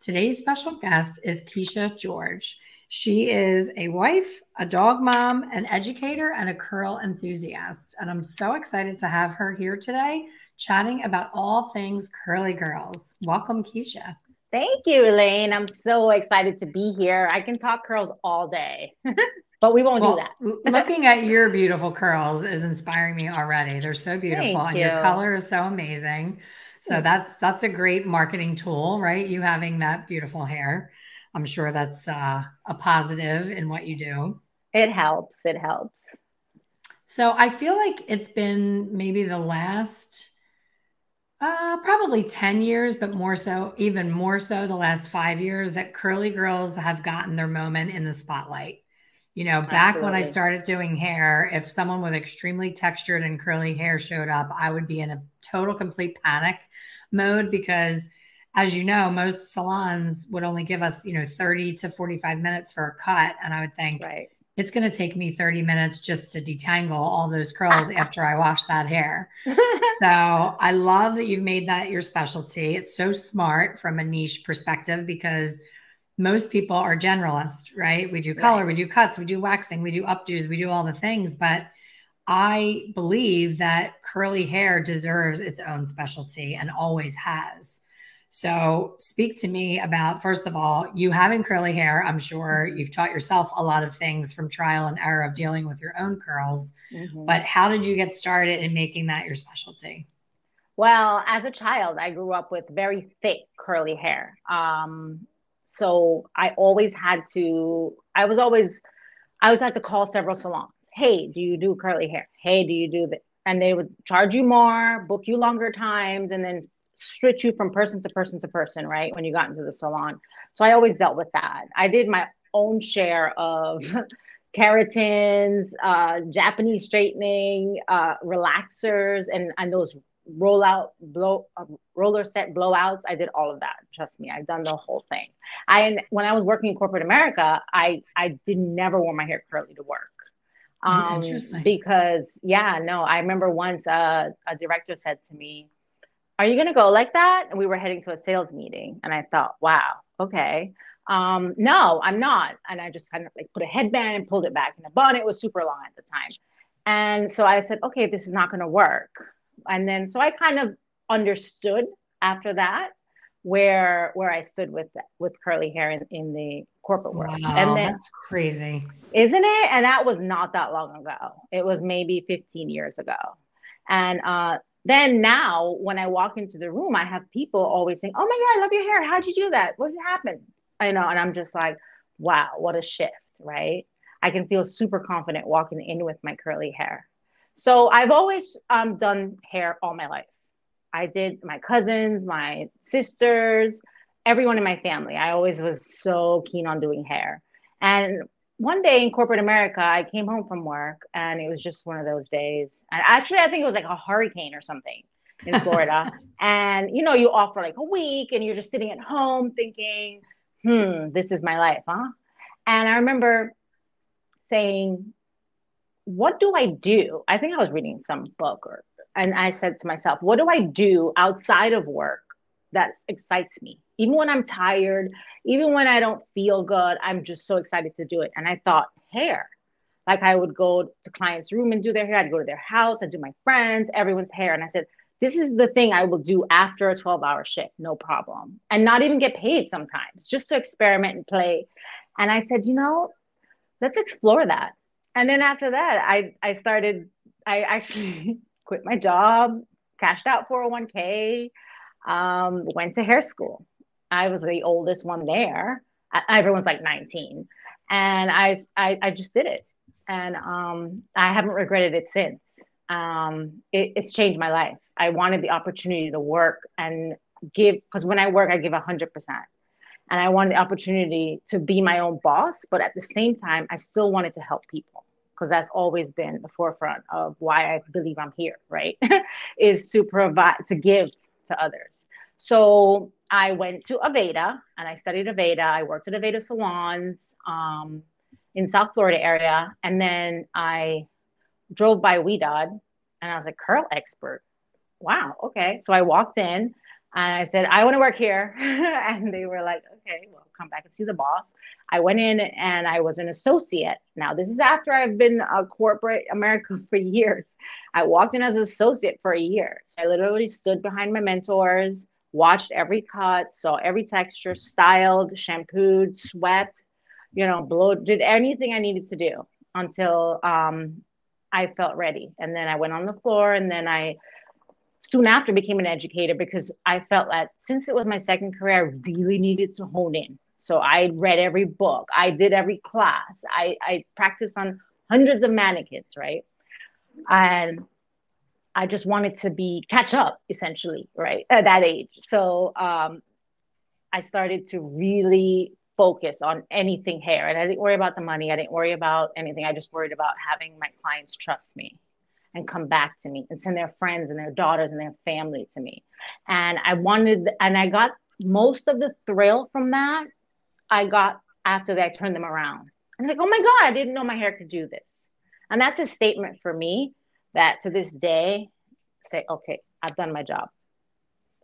Today's special guest is Keisha George. She is a wife, a dog mom, an educator, and a curl enthusiast. And I'm so excited to have her here today chatting about all things curly girls. Welcome, Keisha. Thank you, Elaine. I'm so excited to be here. I can talk curls all day, but we won't well, do that. looking at your beautiful curls is inspiring me already. They're so beautiful, Thank and you. your color is so amazing. So that's that's a great marketing tool, right? You having that beautiful hair. I'm sure that's uh, a positive in what you do. It helps. It helps. So I feel like it's been maybe the last uh, probably 10 years, but more so, even more so, the last five years that curly girls have gotten their moment in the spotlight. You know, back Absolutely. when I started doing hair, if someone with extremely textured and curly hair showed up, I would be in a total complete panic mode because as you know, most salons would only give us, you know, 30 to 45 minutes for a cut. And I would think right. it's going to take me 30 minutes just to detangle all those curls after I wash that hair. so I love that you've made that your specialty. It's so smart from a niche perspective because most people are generalists, right? We do color, right. we do cuts, we do waxing, we do updos, we do all the things, but I believe that curly hair deserves its own specialty and always has. So, speak to me about first of all, you having curly hair. I'm sure mm-hmm. you've taught yourself a lot of things from trial and error of dealing with your own curls. Mm-hmm. But how did you get started in making that your specialty? Well, as a child, I grew up with very thick curly hair. Um, so I always had to, I was always, I always had to call several salons hey, do you do curly hair? Hey, do you do that? And they would charge you more, book you longer times, and then stretch you from person to person to person, right? When you got into the salon. So I always dealt with that. I did my own share of keratins, uh, Japanese straightening, uh, relaxers, and, and those rollout blow uh, roller set blowouts i did all of that trust me i've done the whole thing i when i was working in corporate america i i did never wear my hair curly to work um, Interesting. Because yeah, no, I remember once uh, a director said to me, "Are you going to go like that?" And we were heading to a sales meeting, and I thought, "Wow, okay." Um, no, I'm not. And I just kind of like put a headband and pulled it back, and the bonnet was super long at the time. And so I said, "Okay, this is not going to work." And then so I kind of understood after that where where I stood with with curly hair in, in the corporate world. Wow, and then, that's crazy, isn't it? And that was not that long ago. It was maybe 15 years ago. And uh, then now, when I walk into the room, I have people always saying, "Oh my god, I love your hair. How'd you do that? What happened?" I know, and I'm just like, "Wow, what a shift!" Right? I can feel super confident walking in with my curly hair. So I've always um, done hair all my life. I did my cousins, my sisters, everyone in my family. I always was so keen on doing hair. And one day in corporate America, I came home from work and it was just one of those days. And actually, I think it was like a hurricane or something in Florida. and you know, you off for like a week and you're just sitting at home thinking, hmm, this is my life, huh? And I remember saying, what do I do? I think I was reading some book or and I said to myself, what do I do outside of work that excites me? Even when I'm tired, even when I don't feel good, I'm just so excited to do it. And I thought, hair. Like I would go to clients' room and do their hair. I'd go to their house. I'd do my friends, everyone's hair. And I said, this is the thing I will do after a 12 hour shift, no problem. And not even get paid sometimes, just to experiment and play. And I said, you know, let's explore that. And then after that, I, I started, I actually quit my job, cashed out 401k, um, went to hair school. I was the oldest one there. I, everyone's like 19. And I, I, I just did it. And um, I haven't regretted it since. Um, it, it's changed my life. I wanted the opportunity to work and give, because when I work, I give 100%. and I wanted the opportunity to be my own boss, but at the same time, I still wanted to help people because that's always been the forefront of why I believe I'm here, right? is to provide, to give to others. So I went to Aveda and I studied Aveda. I worked at Aveda salons um, in South Florida area. And then I drove by Ouidad and I was like, curl expert. Wow. Okay. So I walked in and I said, I want to work here. and they were like, okay, well, come back and see the boss. I went in and I was an associate. Now, this is after I've been a corporate America for years. I walked in as an associate for a year. So I literally stood behind my mentors, watched every cut, saw every texture, styled, shampooed, swept, you know, blow, did anything I needed to do until um, I felt ready. And then I went on the floor and then I, soon after became an educator because I felt that since it was my second career, I really needed to hone in. So I read every book, I did every class, I, I practiced on hundreds of mannequins, right? And I just wanted to be catch up essentially, right? At that age. So um, I started to really focus on anything hair. And I didn't worry about the money. I didn't worry about anything. I just worried about having my clients trust me and come back to me and send their friends and their daughters and their family to me. And I wanted, and I got most of the thrill from that. I got after that, I turned them around. I'm like, oh my God, I didn't know my hair could do this. And that's a statement for me that to this day, say, okay, I've done my job.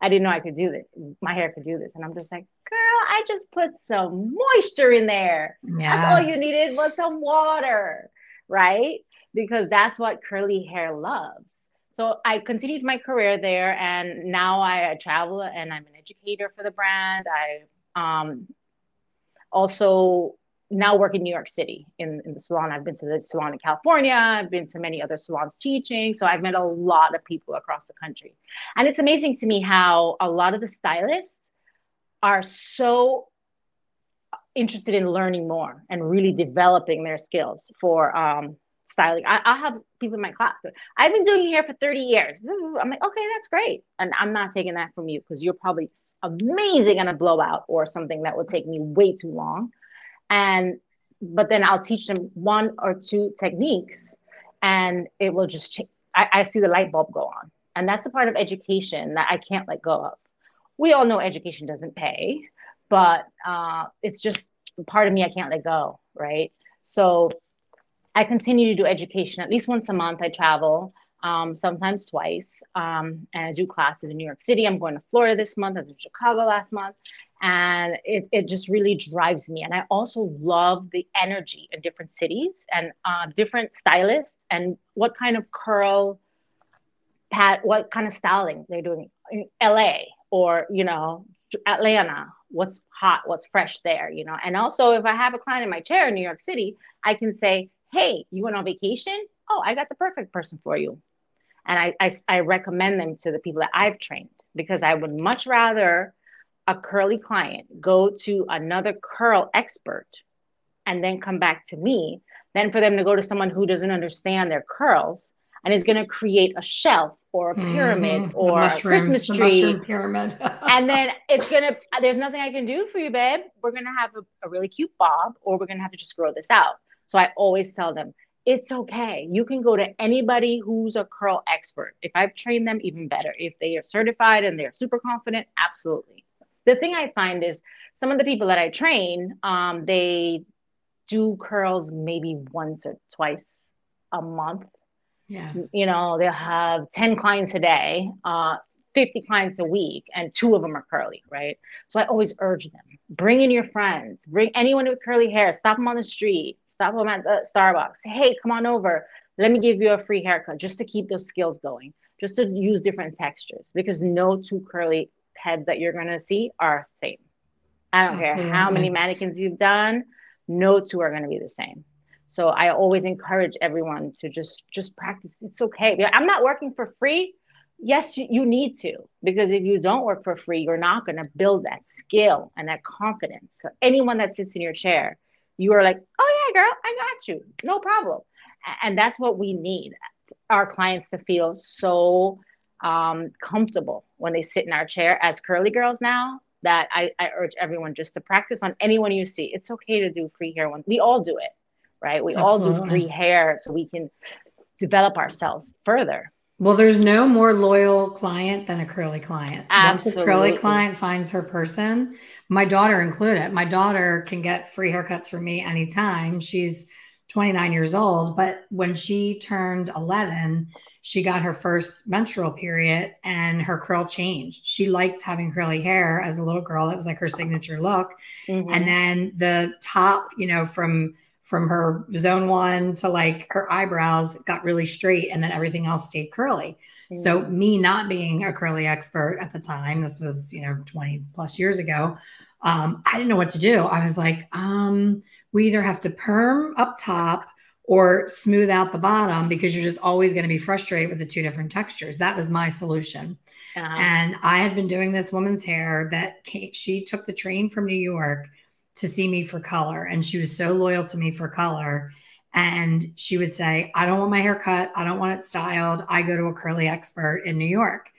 I didn't know I could do this. My hair could do this. And I'm just like, girl, I just put some moisture in there. Yeah. That's all you needed was some water, right? because that's what curly hair loves. So I continued my career there, and now I travel and I'm an educator for the brand. I um, also now work in New York City in, in the salon. I've been to the salon in California. I've been to many other salons teaching. So I've met a lot of people across the country. And it's amazing to me how a lot of the stylists are so interested in learning more and really developing their skills for um, styling. I, I have people in my class, but I've been doing hair for 30 years. I'm like, okay, that's great. And I'm not taking that from you because you're probably amazing on a blowout or something that would take me way too long. And, but then I'll teach them one or two techniques and it will just change. I, I see the light bulb go on. And that's the part of education that I can't let go of. We all know education doesn't pay, but uh, it's just part of me I can't let go, right? So I continue to do education at least once a month. I travel, um, sometimes twice, um, and I do classes in New York City. I'm going to Florida this month. I was in Chicago last month, and it, it just really drives me. And I also love the energy in different cities and uh, different stylists and what kind of curl, pat, what kind of styling they're doing in LA or you know Atlanta. What's hot? What's fresh there? You know. And also, if I have a client in my chair in New York City, I can say hey, you went on vacation? Oh, I got the perfect person for you. And I, I, I recommend them to the people that I've trained because I would much rather a curly client go to another curl expert and then come back to me than for them to go to someone who doesn't understand their curls and is going to create a shelf or a pyramid mm-hmm. or mushroom, a Christmas tree pyramid. and then it's going to, there's nothing I can do for you, babe. We're going to have a, a really cute bob or we're going to have to just grow this out. So I always tell them, it's okay. You can go to anybody who's a curl expert. If I've trained them, even better. If they are certified and they're super confident, absolutely. The thing I find is some of the people that I train, um, they do curls maybe once or twice a month. Yeah. You know, they'll have 10 clients a day. Uh, 50 clients a week and two of them are curly, right? So I always urge them bring in your friends, bring anyone with curly hair, stop them on the street, stop them at the Starbucks. Hey, come on over. Let me give you a free haircut just to keep those skills going, just to use different textures because no two curly heads that you're going to see are the same. I don't care how many mannequins you've done, no two are going to be the same. So I always encourage everyone to just just practice. It's okay. I'm not working for free yes, you need to, because if you don't work for free, you're not going to build that skill and that confidence. So anyone that sits in your chair, you are like, oh yeah, girl, I got you, no problem. And that's what we need our clients to feel so um, comfortable when they sit in our chair as curly girls now. that I, I urge everyone just to practice on anyone you see. It's okay to do free hair. We all do it, right? We Absolutely. all do free hair so we can develop ourselves further. Well, there's no more loyal client than a curly client. Absolutely. Once a curly client finds her person, my daughter included, my daughter can get free haircuts from me anytime. She's 29 years old, but when she turned 11, she got her first menstrual period and her curl changed. She liked having curly hair as a little girl. That was like her signature look. Mm-hmm. And then the top, you know, from from her zone one to like her eyebrows got really straight and then everything else stayed curly. Mm-hmm. So me not being a curly expert at the time, this was, you know, 20 plus years ago, um, I didn't know what to do. I was like, um, we either have to perm up top or smooth out the bottom because you're just always going to be frustrated with the two different textures. That was my solution. Uh-huh. And I had been doing this woman's hair that came, she took the train from New York to see me for color. And she was so loyal to me for color. And she would say, I don't want my hair cut. I don't want it styled. I go to a curly expert in New York.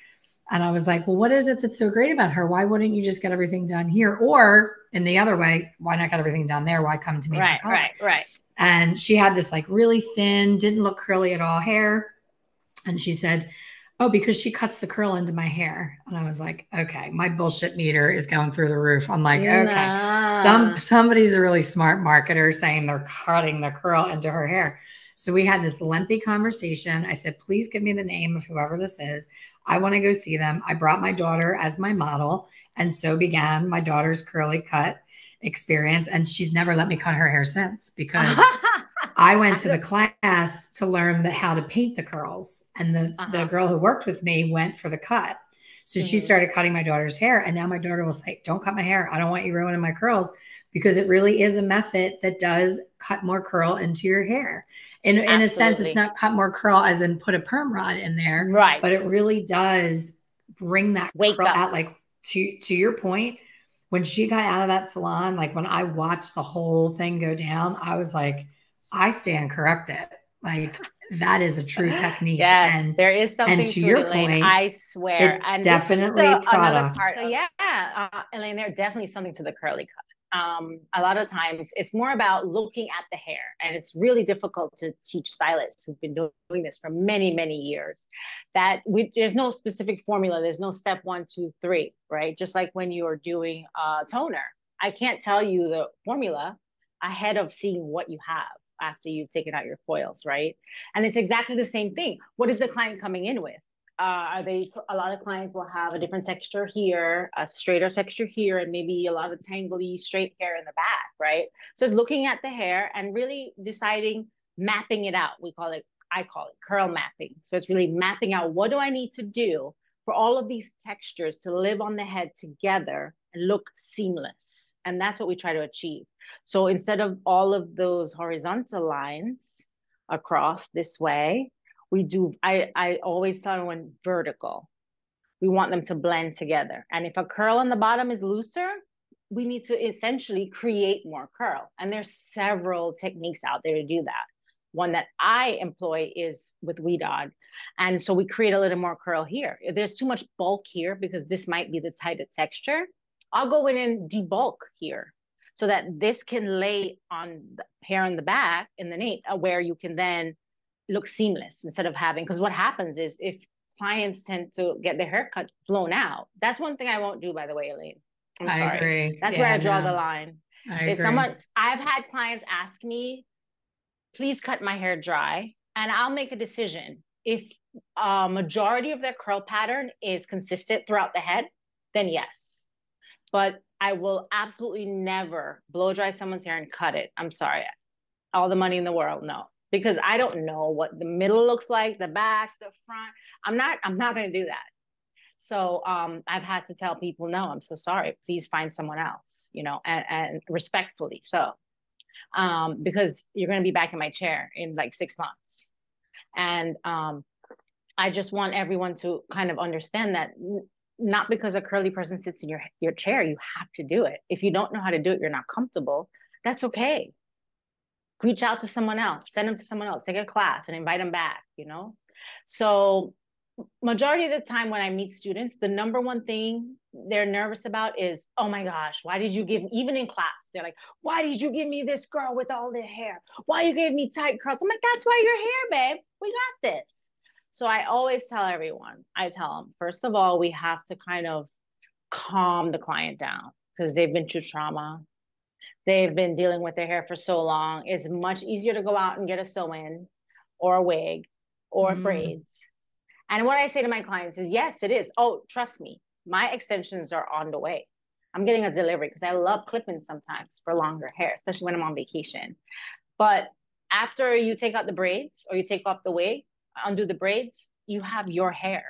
And I was like, well, what is it that's so great about her? Why wouldn't you just get everything done here? Or in the other way, why not get everything done there? Why come to me? Right, right, right. And she had this like really thin, didn't look curly at all hair. And she said, Oh, because she cuts the curl into my hair. And I was like, okay, my bullshit meter is going through the roof. I'm like, okay. Some somebody's a really smart marketer saying they're cutting the curl into her hair. So we had this lengthy conversation. I said, please give me the name of whoever this is. I want to go see them. I brought my daughter as my model. And so began my daughter's curly cut experience. And she's never let me cut her hair since because I went to the class to learn the, how to paint the curls. And the, uh-huh. the girl who worked with me went for the cut. So mm-hmm. she started cutting my daughter's hair. And now my daughter will say, Don't cut my hair. I don't want you ruining my curls because it really is a method that does cut more curl into your hair. In, in a sense, it's not cut more curl as in put a perm rod in there. Right. But it really does bring that Wake curl up. out. Like to to your point, when she got out of that salon, like when I watched the whole thing go down, I was like, I stand corrected. Like that is a true technique. Yes, and there is something and to, to your it, point. I swear, and definitely product. So yeah, uh, Elaine, there's definitely something to the curly cut um, a lot of times it's more about looking at the hair and it's really difficult to teach stylists who've been doing this for many many years that we, there's no specific formula there's no step one two three right? Just like when you're doing a toner. I can't tell you the formula ahead of seeing what you have after you've taken out your foils right? And it's exactly the same thing. What is the client coming in with uh, are they a lot of clients will have a different texture here a straighter texture here and maybe a lot of tangly straight hair in the back right? So it's looking at the hair and really deciding mapping it out. We call it i call it curl mapping. So it's really mapping out what do i need to do for all of these textures to live on the head together and look seamless? And that's what we try to achieve. So instead of all of those horizontal lines across this way we do i i always tell everyone vertical. We want them to blend together. And if a curl on the bottom is looser we need to essentially create more curl. And there's several techniques out there to do that. One that i employ is with Ouidad and so we create a little more curl here. If there's too much bulk here because this might be the of texture i'll go in and debulk here so that this can lay on the hair in the back in the nape uh, where you can then look seamless instead of having because what happens is if clients tend to get their haircut blown out that's one thing i won't do by the way elaine. I'm I sorry. agree. that's yeah, where i draw no. the line. I if agree. someone i've had clients ask me please cut my hair dry and i'll make a decision if a majority of their curl pattern is consistent throughout the head then yes. But i will absolutely never blow dry someone's hair and cut it. I'm sorry. All the money in the world no because I don't know what the middle looks like, the back, the front. I'm not I'm not going to do that. So um, I've had to tell people, no, I'm so sorry. Please find someone else, you know, and, and respectfully so, um, because you're going to be back in my chair in like six months. And um, I just want everyone to kind of understand that not because a curly person sits in your your chair, you have to do it. If you don't know how to do it, you're not comfortable. That's okay reach out to someone else, send them to someone else, take a class and invite them back, you know? So majority of the time when I meet students, the number one thing they're nervous about is, oh my gosh, why did you give even in class, they're like, why did you give me this girl with all the hair? Why you gave me tight curls? I'm like, that's why you're here, babe. We got this. So I always tell everyone, I tell them, first of all, we have to kind of calm the client down because they've been through trauma. They've been dealing with their hair for so long. It's much easier to go out and get a sew in or a wig or mm. braids. And what I say to my clients is, yes, it is. Oh, trust me, my extensions are on the way. I'm getting a delivery because I love clipping sometimes for longer hair, especially when I'm on vacation. But after you take out the braids or you take off the wig, undo the braids, you have your hair.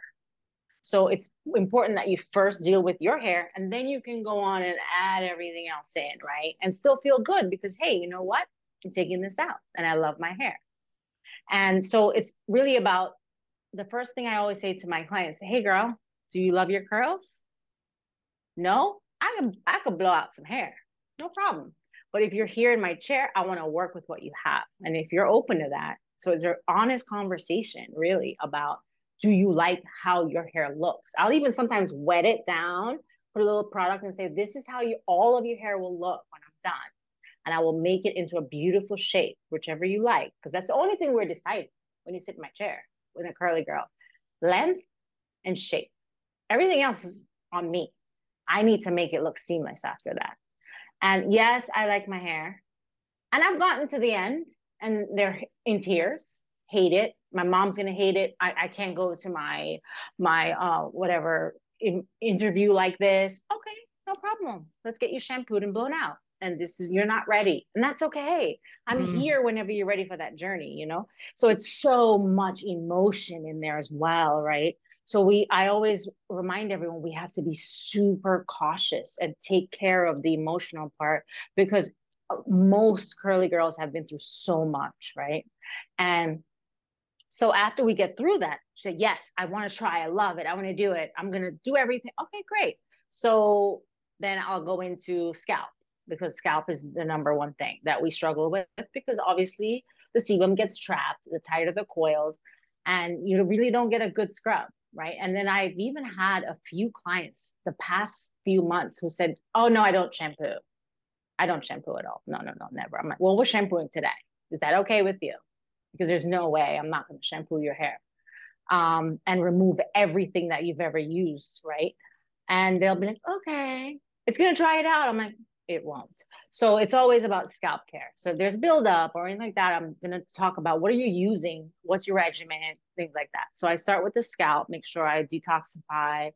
So it's important that you first deal with your hair and then you can go on and add everything else in, right? And still feel good because, hey, you know what? I'm taking this out and I love my hair. And so it's really about the first thing I always say to my clients, hey girl, do you love your curls? No? I can I could blow out some hair. No problem. But if you're here in my chair, I want to work with what you have. And if you're open to that, so it's an honest conversation really about do you like how your hair looks? I'll even sometimes wet it down, put a little product and say, this is how you all of your hair will look when I'm done. And I will make it into a beautiful shape, whichever you like. Because that's the only thing we're deciding when you sit in my chair with a curly girl. Length and shape. Everything else is on me. I need to make it look seamless after that. And yes, I like my hair. And I've gotten to the end and they're in tears, hate it. My mom's gonna hate it. I, I can't go to my my uh whatever in, interview like this. Okay, no problem. Let's get you shampooed and blown out. And this is you're not ready. And that's okay. I'm mm. here whenever you're ready for that journey, you know? So it's so much emotion in there as well, right? So we I always remind everyone we have to be super cautious and take care of the emotional part because uh, most curly girls have been through so much, right? And so after we get through that, she said, yes, I want to try. I love it. I want to do it. I'm going to do everything. Okay, great. So then I'll go into scalp because scalp is the number one thing that we struggle with because obviously the sebum gets trapped, the tighter the coils, and you really don't get a good scrub right? And then I've even had a few clients the past few months who said, "Oh no, I don't shampoo. I don't shampoo at all. No, no, no, never." I'm like, "Well, we're shampooing today. Is that okay with you?" Because there's no way I'm not going to shampoo your hair um, and remove everything that you've ever used, right? And they'll be like, "Okay, it's going to dry it out." I'm like, it won't. So it's always about scalp care. So if there's buildup or anything like that, I'm going to talk about what are you using? What's your regimen? Things like that. So I start with the scalp, make sure I detoxify,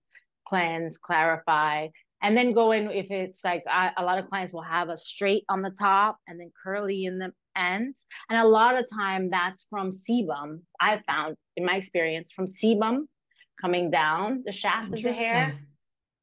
cleanse, clarify, and then go in if it's like I, a lot of clients will have a straight on the top and then curly in the ends. And a lot of time that's from sebum. I've found in my experience from sebum coming down the shaft of the hair.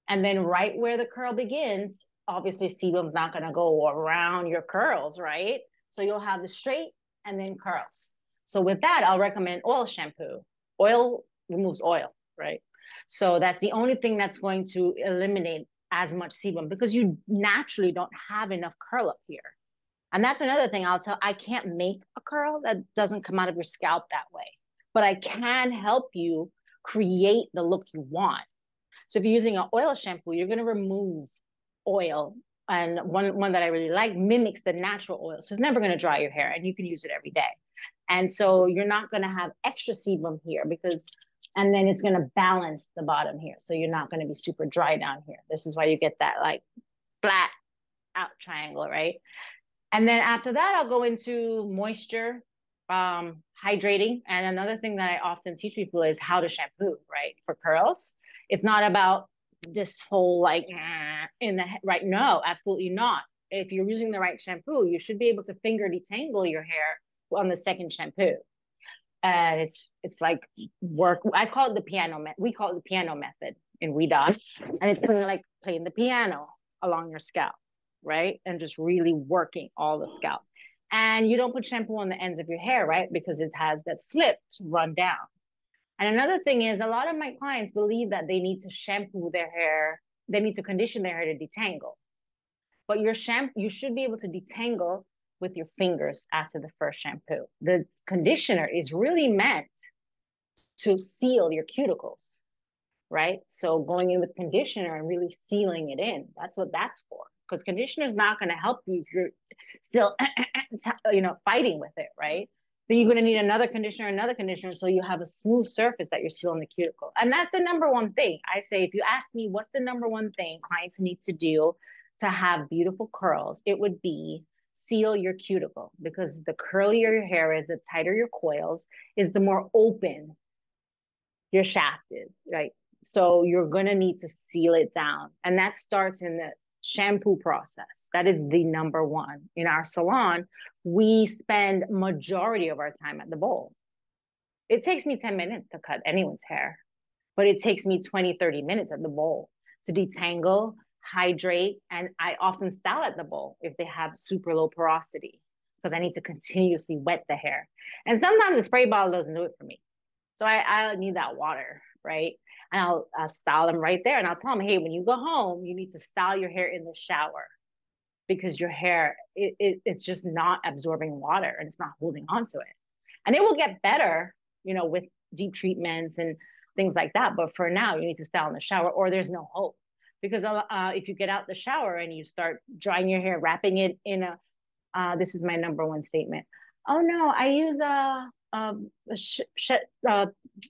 And then right where the curl begins, obviously sebum's not going to go around your curls, right? So you'll have the straight and then curls. So with that, I'll recommend oil shampoo. Oil removes oil, right? So that's the only thing that's going to eliminate as much sebum because you naturally don't have enough curl up here. And that's another thing I'll tell I can't make a curl that doesn't come out of your scalp that way, but I can help you create the look you want. So if you're using an oil shampoo, you're going to remove oil and one one that I really like mimics the natural oil. So it's never going to dry your hair and you can use it every day. And so you're not going to have extra sebum here because and then it's going to balance the bottom here. So you're not going to be super dry down here. This is why you get that like flat out triangle, right? And then after that, I'll go into moisture, um, hydrating. And another thing that I often teach people is how to shampoo, right? For curls. It's not about this whole like in the right no absolutely not if you're using the right shampoo you should be able to finger detangle your hair on the second shampoo and it's it's like work. I call it the piano method we call it the piano method in Ouidad and it's kind of like playing the piano along your scalp right? And just really working all the scalp. And you don't put shampoo on the ends of your hair right? Because it has that slip to run down. And another thing is a lot of my clients believe that they need to shampoo their hair, they need to condition their hair to detangle. But your shampoo, you should be able to detangle with your fingers after the first shampoo. The conditioner is really meant to seal your cuticles. right? So going in with conditioner and really sealing it in, that's what that's for. Because conditioner is not going to help you if you're still, you know, fighting with it, right? So you're going to need another conditioner, another conditioner, so you have a smooth surface that you're sealing the cuticle. And that's the number one thing. I say, if you ask me what's the number one thing clients need to do to have beautiful curls, it would be seal your cuticle because the curlier your hair is, the tighter your coils is, the more open your shaft is, right? So you're to need to seal it down. And that starts in the shampoo process. That is the number one. In our salon, we spend majority of our time at the bowl. It takes me 10 minutes to cut anyone's hair, but it takes me 20, 30 minutes at the bowl to detangle, hydrate, and I often style at the bowl if they have super low porosity because I need to continuously wet the hair. And sometimes the spray bottle doesn't do it for me. So I, I need that water, right? And I'll, I'll style them right there. And I'll tell them, hey, when you go home, you need to style your hair in the shower because your hair, it, it, it's just not absorbing water and it's not holding onto it. And it will get better, you know, with deep treatments and things like that. But for now, you need to style in the shower or there's no hope. Because uh, if you get out the shower and you start drying your hair, wrapping it in a, uh, this is my number one statement. Oh no, I use a um sh- sh- uh,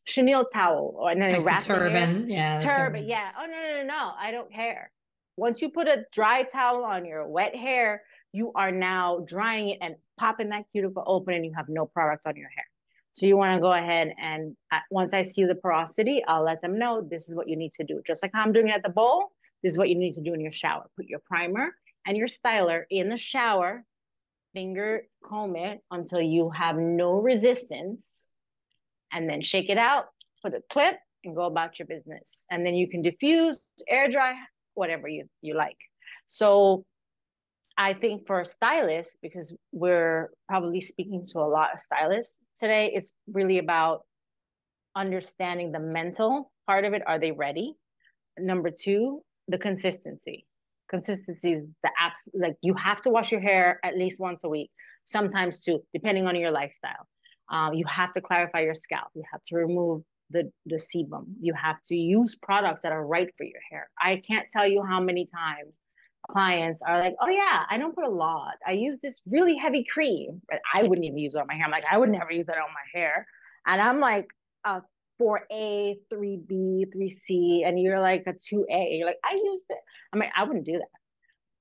chenille towel or and then like wrap the turban? Yeah turban. turban. yeah. Oh no no no no i don't care. Once you put a dry towel on your wet hair you are now drying it and popping that cuticle open and you have no product on your hair. So you want to go ahead and uh, once i see the porosity i'll let them know this is what you need to do. Just like i'm doing it at the bowl this is what you need to do in your shower put your primer and your styler in the shower finger comb it until you have no resistance and then shake it out, put a clip and go about your business. And then you can diffuse, air dry, whatever you, you like. So I think for stylists, because we're probably speaking to a lot of stylists today, it's really about understanding the mental part of it. Are they ready? Number two, the consistency. Consistency is the apps like you have to wash your hair at least once a week sometimes two depending on your lifestyle. Um, you have to clarify your scalp. You have to remove the the sebum. You have to use products that are right for your hair. I can't tell you how many times clients are like oh yeah i don't put a lot. I use this really heavy cream. But i wouldn't even use it on my hair. I'm like i would never use that on my hair. And i'm like uh, 4A, 3B, 3C, and you're like a 2A. You're like, I used it. I mean, I wouldn't do that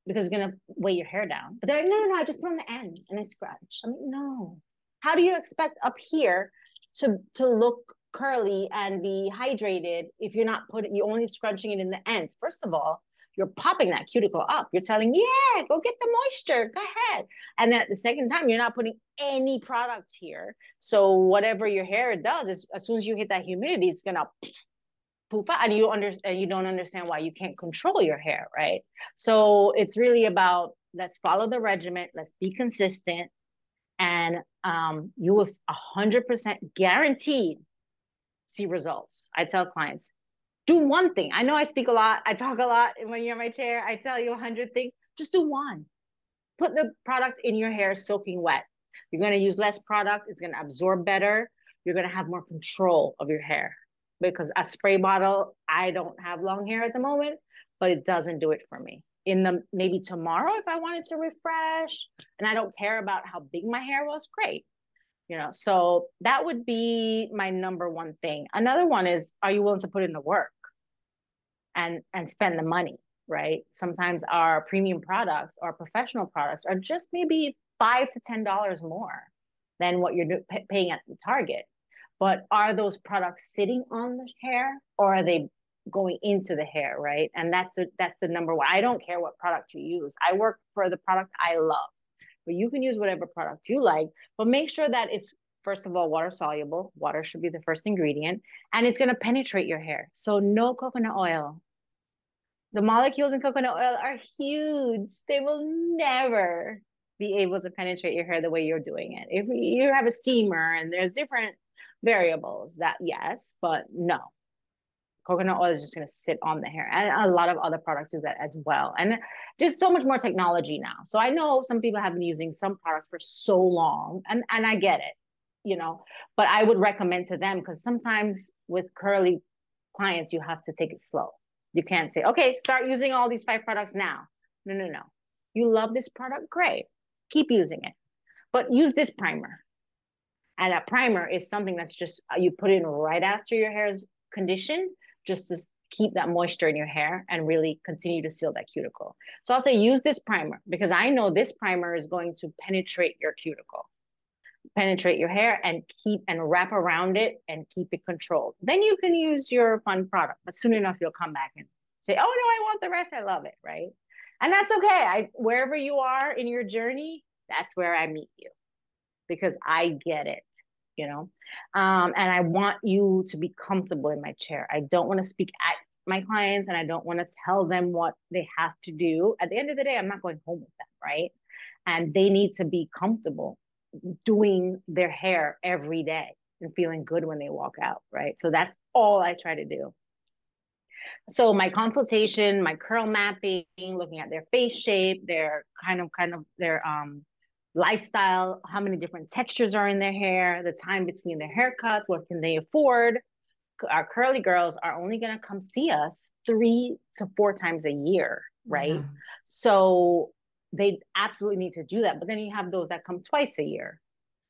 because it's gonna weigh your hair down. But they're like, no, no, no, I just put on the ends and I scratch. I mean, no. How do you expect up here to to look curly and be hydrated if you're not putting you're only scrunching it in the ends? First of all, you're popping that cuticle up. You're telling, yeah, go get the moisture. Go ahead. And at the second time, you're not putting any product here. So whatever your hair does is as soon as you hit that humidity, it's gonna poof out and you understand you don't understand why you can't control your hair, right? So it's really about let's follow the regimen, let's be consistent, and um, you will 100% guaranteed see results. I tell clients, do one thing. I know I speak a lot, I talk a lot when you're in my chair, I tell you a hundred things. Just do one. Put the product in your hair soaking wet. You're going to use less product, it's going to absorb better. You're going to have more control of your hair because a spray bottle, I don't have long hair at the moment, but it doesn't do it for me. In the maybe tomorrow, if I wanted to refresh and I don't care about how big my hair was, great you know so that would be my number one thing. Another one is are you willing to put in the work and and spend the money right? Sometimes our premium products or professional products are just maybe five to ten dollars more than what you're paying at the target. But are those products sitting on the hair or are they going into the hair right? And that's the that's the number one. I don't care what product you use. I work for the product i love but you can use whatever product you like but make sure that it's first of all water soluble water should be the first ingredient and it's going to penetrate your hair so no coconut oil the molecules in coconut oil are huge. They will never be able to penetrate your hair the way you're doing it. If you have a steamer and there's different variables, that yes, but no. Coconut oil is just going to sit on the hair. And a lot of other products do that as well. And there's so much more technology now. So I know some people have been using some products for so long, and, and I get it, you know, but I would recommend to them because sometimes with curly clients, you have to take it slow. You can't say, okay, start using all these five products now. No, no, no. You love this product, great. Keep using it. But use this primer. And that primer is something that's just uh, you put in right after your hair is conditioned, just to keep that moisture in your hair and really continue to seal that cuticle. So I'll say use this primer because I know this primer is going to penetrate your cuticle, penetrate your hair and keep and wrap around it and keep it controlled. Then you can use your fun product, but soon enough you'll come back and say, "Oh no, I want the rest. I love it." Right? And that's okay. I wherever you are in your journey, that's where I meet you because I get it you know? Um, and i want you to be comfortable in my chair. I don't want to speak at my clients and i don't want to tell them what they have to do. At the end of the day i'm not going home with them right? And they need to be comfortable doing their hair every day and feeling good when they walk out right? So that's all i try to do. So my consultation my curl mapping looking at their face shape their kind of kind of their um lifestyle, how many different textures are in their hair, the time between their haircuts, what can they afford. Our curly girls are only going to come see us three to four times a year, right? Yeah. So they absolutely need to do that. But then you have those that come twice a year.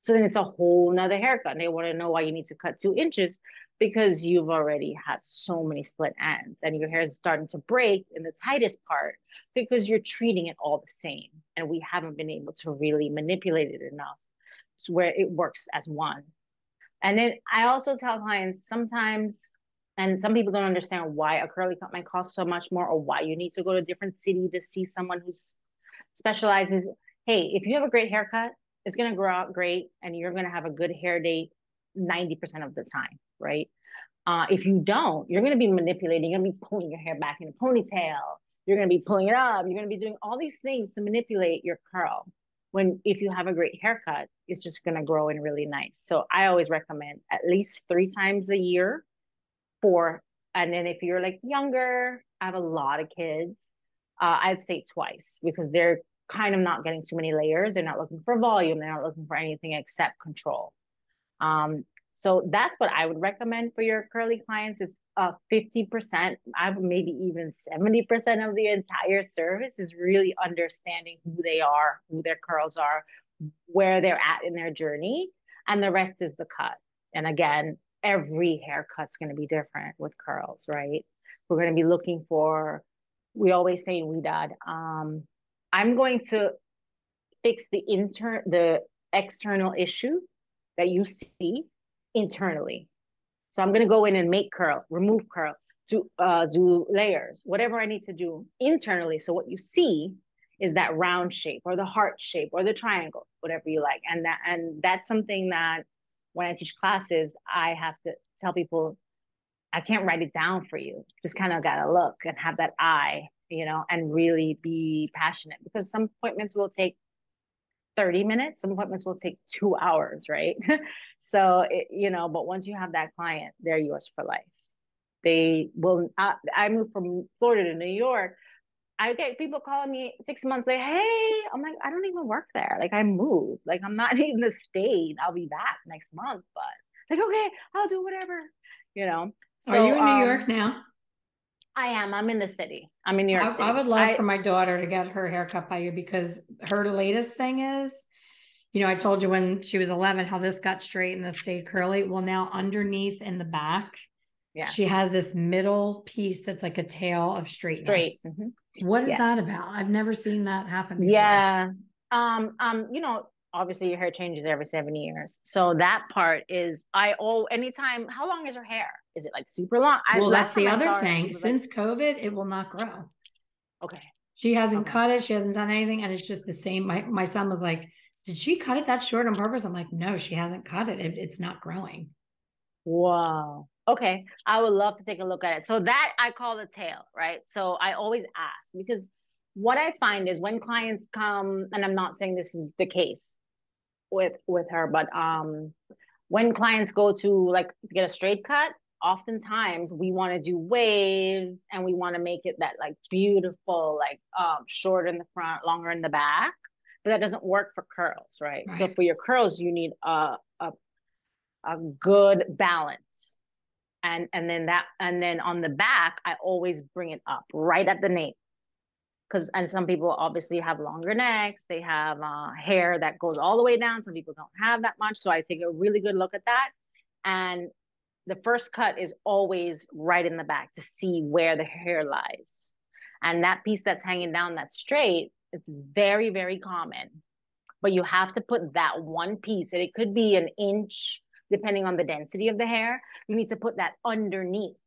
So then it's a whole nother haircut. And they want to know why you need to cut two inches because you've already had so many split ends and your hair is starting to break in the tightest part because you're treating it all the same. And we haven't been able to really manipulate it enough to where it works as one. And then I also tell clients sometimes, and some people don't understand why a curly cut might cost so much more or why you need to go to a different city to see someone who's specializes. Hey, if you have a great haircut, it's going to grow out great and you're going to have a good hair day 90% of the time right? Uh, if you don't, you're going to be manipulating. You're going to be pulling your hair back in a ponytail. You're going to be pulling it up. You're going to be doing all these things to manipulate your curl. When if you have a great haircut, it's just going to grow in really nice. So I always recommend at least three times a year for. And then if you're like younger, I have a lot of kids. Uh, I'd say twice because they're kind of not getting too many layers. They're not looking for volume. They're not looking for anything except control. Um, so that's what I would recommend for your curly clients is uh, 50%, I maybe even 70% of the entire service is really understanding who they are, who their curls are, where they're at in their journey, and the rest is the cut. And again, every haircut's going to be different with curls, right? We're going to be looking for, we always say Ouidad, um, I'm going to fix the inter the external issue that you see internally. So I'm to go in and make curl, remove curl, to uh, do layers, whatever I need to do internally. So what you see is that round shape or the heart shape or the triangle, whatever you like. And that and that's something that when I teach classes, I have to tell people I can't write it down for you. Just kind of gotta look and have that eye, you know, and really be passionate because some appointments will take 30 minutes some appointments will take two hours right? So it, you know but once you have that client they're yours for life. They will I, I moved from florida to new york. I get people calling me six months later hey i'm like i don't even work there. Like i moved. Like i'm not in the state. I'll be back next month but like okay i'll do whatever you know? So, are you in um, new york now I am. I'm in the city. I'm in New York I, City. I would love I, for my daughter to get her haircut by you because her latest thing is, you know, I told you when she was 11 how this got straight and this stayed curly. Well, now underneath in the back, yeah. she has this middle piece that's like a tail of straightness. Straight. Mm-hmm. What is yeah. that about? I've never seen that happen before. Yeah. Um, um, you know, obviously your hair changes every seven years. So that part is I oh anytime how long is her hair? Is it like super long? Well, I, that's the other thing. Since like, COVID, it will not grow. Okay. She hasn't okay. cut it. She hasn't done anything. And it's just the same. My my son was like, Did she cut it that short on purpose? I'm like, no, she hasn't cut it. it it's not growing. Wow. Okay. I would love to take a look at it. So that I call the tail, right? So I always ask because what I find is when clients come, and I'm not saying this is the case with with her, but um when clients go to like get a straight cut, oftentimes we want to do waves and we want to make it that like beautiful, like um, short in the front, longer in the back. But that doesn't work for curls, right? right. So for your curls, you need a, a a good balance. and and then that and then on the back I always bring it up right at the nape because and some people obviously have longer necks they have uh, hair that goes all the way down some people don't have that much so i take a really good look at that. And the first cut is always right in the back to see where the hair lies. And that piece that's hanging down that's straight it's very very common. But you have to put that one piece and it could be an inch depending on the density of the hair you need to put that underneath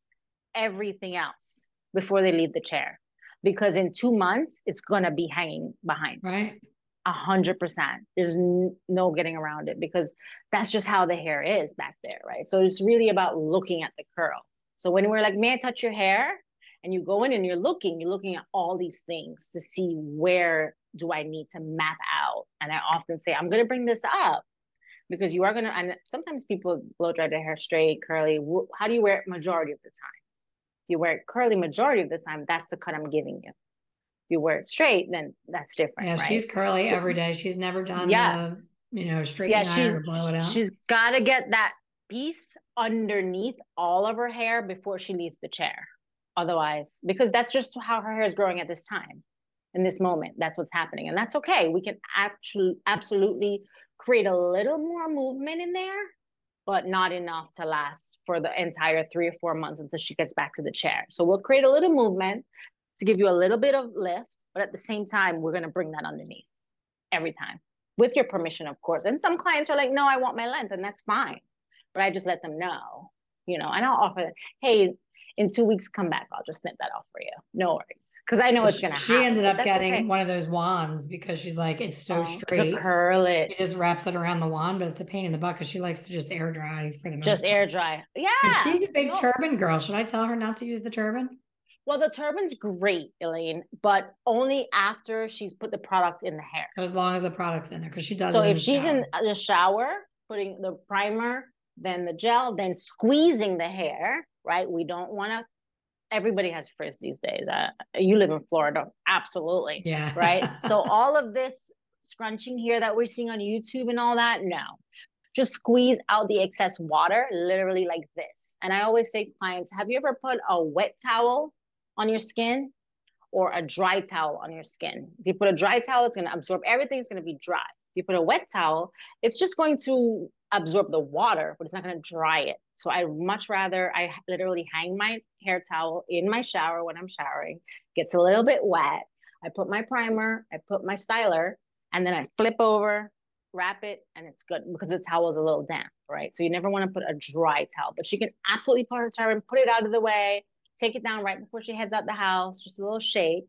everything else before they leave the chair because in two months it's going to be hanging behind. Right. A hundred percent. There's n- no getting around it because that's just how the hair is back there right? So it's really about looking at the curl. So when we're like may i touch your hair? And you go in and you're looking you're looking at all these things to see where do i need to map out. And i often say i'm going to bring this up because you are going to and sometimes people blow dry their hair straight curly. How do you wear it majority of the time you wear it curly majority of the time, that's the cut I'm giving you. If you wear it straight, then that's different. Yeah, right? she's curly every day. She's never done yeah. the, you know, straight yeah, she's, or blow it out. She's got to get that piece underneath all of her hair before she leaves the chair. Otherwise, because that's just how her hair is growing at this time, in this moment. That's what's happening. And that's okay. We can actually absolutely create a little more movement in there but not enough to last for the entire three or four months until she gets back to the chair. So we'll create a little movement to give you a little bit of lift, but at the same time, we're going to bring that underneath every time with your permission, of course. And some clients are like, no, I want my length, and that's fine. But I just let them know, you know, and I'll offer, hey, in two weeks, come back. I'll just snip that off for you. No worries. Because I know it's going to happen. She ended up getting okay. one of those wands because she's like, it's so oh, straight. curl it. She just wraps it around the wand, but it's a pain in the butt because she likes to just air dry for the most Just air dry. Yeah. she's a big no. turban girl. Should I tell her not to use the turban? Well, the turban's great, Elaine, but only after she's put the products in the hair. So as long as the product's in there, because she does. So if she's shower. in the shower, putting the primer, then the gel, then squeezing the hair, right? We don't want to. Everybody has frizz these days. Uh, you live in Florida, absolutely. Yeah. Right. so all of this scrunching here that we're seeing on YouTube and all that, no. Just squeeze out the excess water, literally like this. And I always say, clients, have you ever put a wet towel on your skin or a dry towel on your skin? If you put a dry towel, it's going to absorb everything. It's going to be dry. If you put a wet towel, it's just going to absorb the water, but it's not going to dry it. So I much rather I literally hang my hair towel in my shower when I'm showering. Gets a little bit wet. I put my primer, I put my styler, and then I flip over, wrap it, and it's good because the towel is a little damp, right? So you never want to put a dry towel, but she can absolutely put her towel and put it out of the way, take it down right before she heads out the house, just a little shake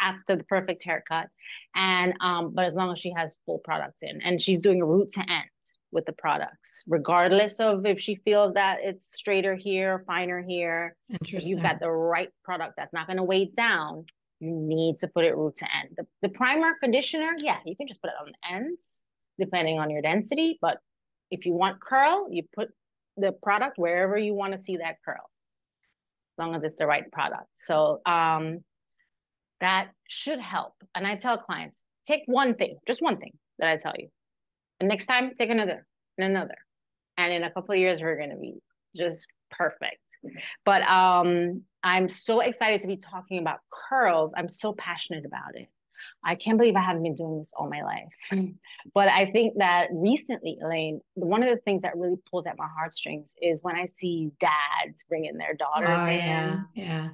after the perfect haircut. And um, but as long as she has full products in and she's doing root to end with the products, regardless of if she feels that it's straighter here, finer here. If you've got the right product that's not going to weigh down, you need to put it root to end. The, the primer conditioner, yeah, you can just put it on the ends depending on your density. But if you want curl, you put the product wherever you want to see that curl, as long as it's the right product. So um, that should help. And I tell clients, take one thing, just one thing that I tell you. And next time, take another and another. And in a couple of years, we're going to be just perfect. But um, I'm so excited to be talking about curls. I'm so passionate about it. I can't believe I haven't been doing this all my life. but I think that recently, Elaine, one of the things that really pulls at my heartstrings is when I see dads bringing their daughters oh, in. Yeah, yeah.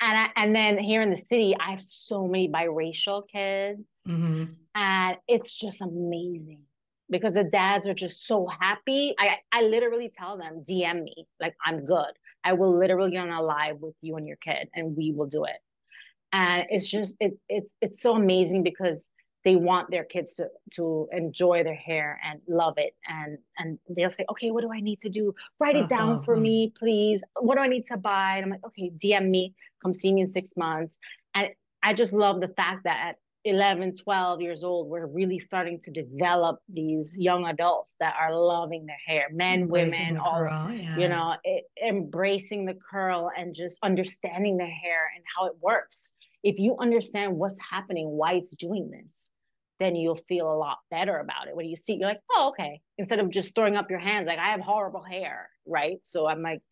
And I, and then here in the city, I have so many biracial kids, mm-hmm. And it's just amazing because the dads are just so happy. I I literally tell them, DM me, like I'm good. I will literally get on a live with you and your kid, and we will do it. And it's just it it's it's so amazing because they want their kids to to enjoy their hair and love it and and they'll say okay what do i need to do write That's it down awesome. for me please what do i need to buy and i'm like okay dm me come see me in six months and i just love the fact that at 11 12 years old we're really starting to develop these young adults that are loving their hair men embracing women all curl, yeah. you know it, embracing the curl and just understanding their hair and how it works if you understand what's happening why it's doing this then you'll feel a lot better about it. When you see, you're like, oh, okay. Instead of just throwing up your hands, like I have horrible hair, right? So I'm like,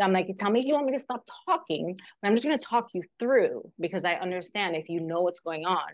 I'm like, tell me if you want me to stop talking, but I'm just going to talk you through because I understand if you know what's going on,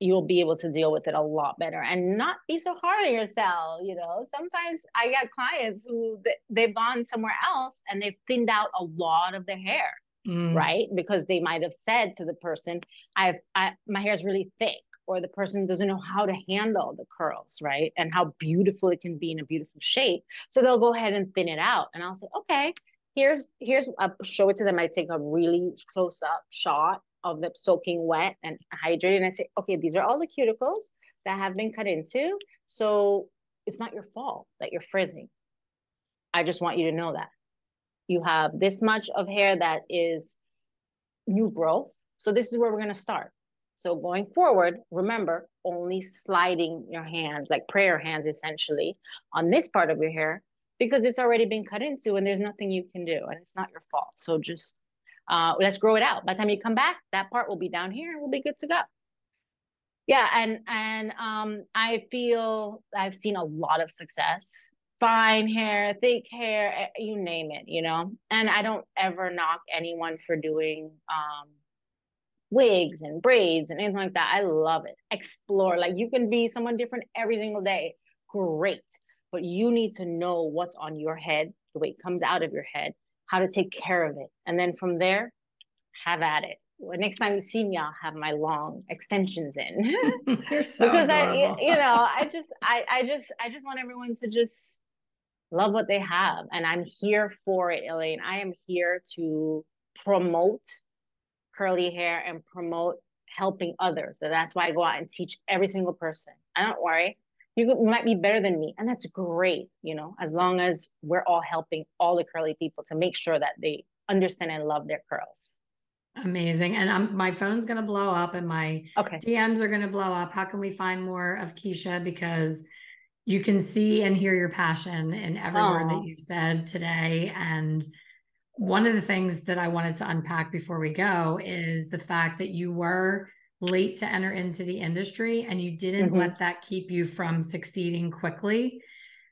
you'll be able to deal with it a lot better and not be so hard on yourself. You know, sometimes I get clients who they've gone somewhere else and they've thinned out a lot of their hair, mm. right? Because they might have said to the person, "I've I, my hair is really thick." Or the person doesn't know how to handle the curls, right? And how beautiful it can be in a beautiful shape. So they'll go ahead and thin it out. And I'll say, okay, here's here's I'll show it to them. I take a really close up shot of the soaking wet and hydrated, and I say, okay, these are all the cuticles that have been cut into. So it's not your fault that you're frizzing. I just want you to know that you have this much of hair that is new growth. So this is where we're going to start. So going forward, remember only sliding your hands, like prayer hands essentially, on this part of your hair because it's already been cut into and there's nothing you can do and it's not your fault. So just uh, let's grow it out. By the time you come back, that part will be down here and we'll be good to go. Yeah, and and um, I feel I've seen a lot of success. Fine hair, thick hair, eh, you name it, you know. And I don't ever knock anyone for doing um, wigs and braids and anything like that. I love it. Explore. Like you can be someone different every single day. Great but you need to know what's on your head, the way it comes out of your head, how to take care of it. And then from there, have at it. Well, next time you see me, I'll have my long extensions in. You're so because adorable. I, you know, I just, I, I just, I just want everyone to just love what they have, and I'm here for it, Elaine. I am here to promote curly hair and promote helping others. So that's why I go out and teach every single person. I don't worry you might be better than me and that's great you know as long as we're all helping all the curly people to make sure that they understand and love their curls amazing and I'm, my phone's going to blow up and my okay. dms are going to blow up how can we find more of keisha because you can see and hear your passion in every Aww. word that you've said today and one of the things that i wanted to unpack before we go is the fact that you were late to enter into the industry and you didn't mm-hmm. let that keep you from succeeding quickly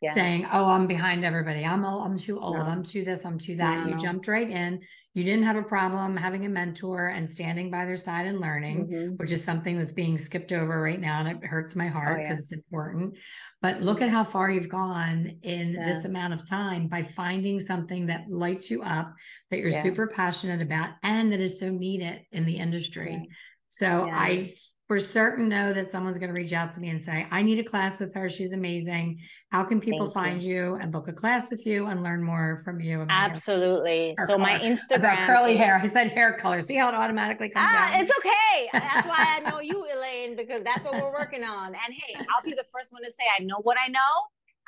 yeah. saying oh i'm behind everybody i'm all, i'm too old no. i'm too this i'm too that no. you jumped right in you didn't have a problem having a mentor and standing by their side and learning mm-hmm. which is something that's being skipped over right now and it hurts my heart because oh, yeah. it's important but look at how far you've gone in yeah. this amount of time by finding something that lights you up that you're super passionate about and that is so needed in the industry so yeah. I for certain know that someone's going to reach out to me and say, I need a class with her. She's amazing. How can people Thank find you. you. and book a class with you and learn more from you? Absolutely. so color. my Instagram about curly is... hair. I said hair color. See how it automatically comes ah, out. It's okay. That's why I know you, Elaine, because that's what we're working on. And hey, I'll be the first one to say I know what I know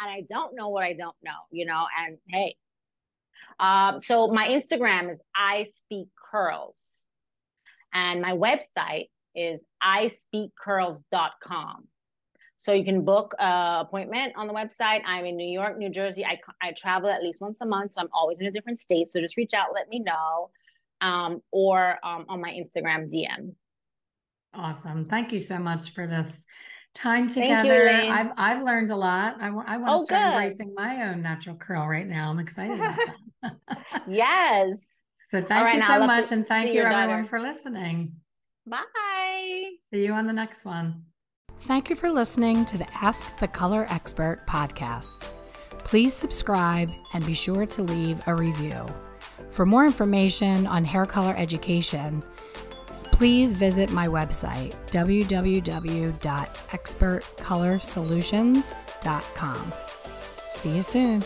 and I don't know what I don't know, you know, and hey. Um, so my Instagram is I speak curls. And my website is ispeakcurls.com. So you can book an appointment on the website. I'm in New York, New Jersey. I, I travel at least once a month, so I'm always in a different state. So just reach out, let me know, um, or um, on my Instagram DM. Awesome. Thank you so much for this time together. You, I've I've learned a lot. I, I want oh, to start good. embracing my own natural curl right now. I'm excited about that. yes. So thank right, you so much. And thank you everyone for listening. Bye. See you on the next one. Thank you for listening to the Ask the Color Expert podcast. Please subscribe and be sure to leave a review. For more information on hair color education, please visit my website, www.expertcolorsolutions.com. See you soon.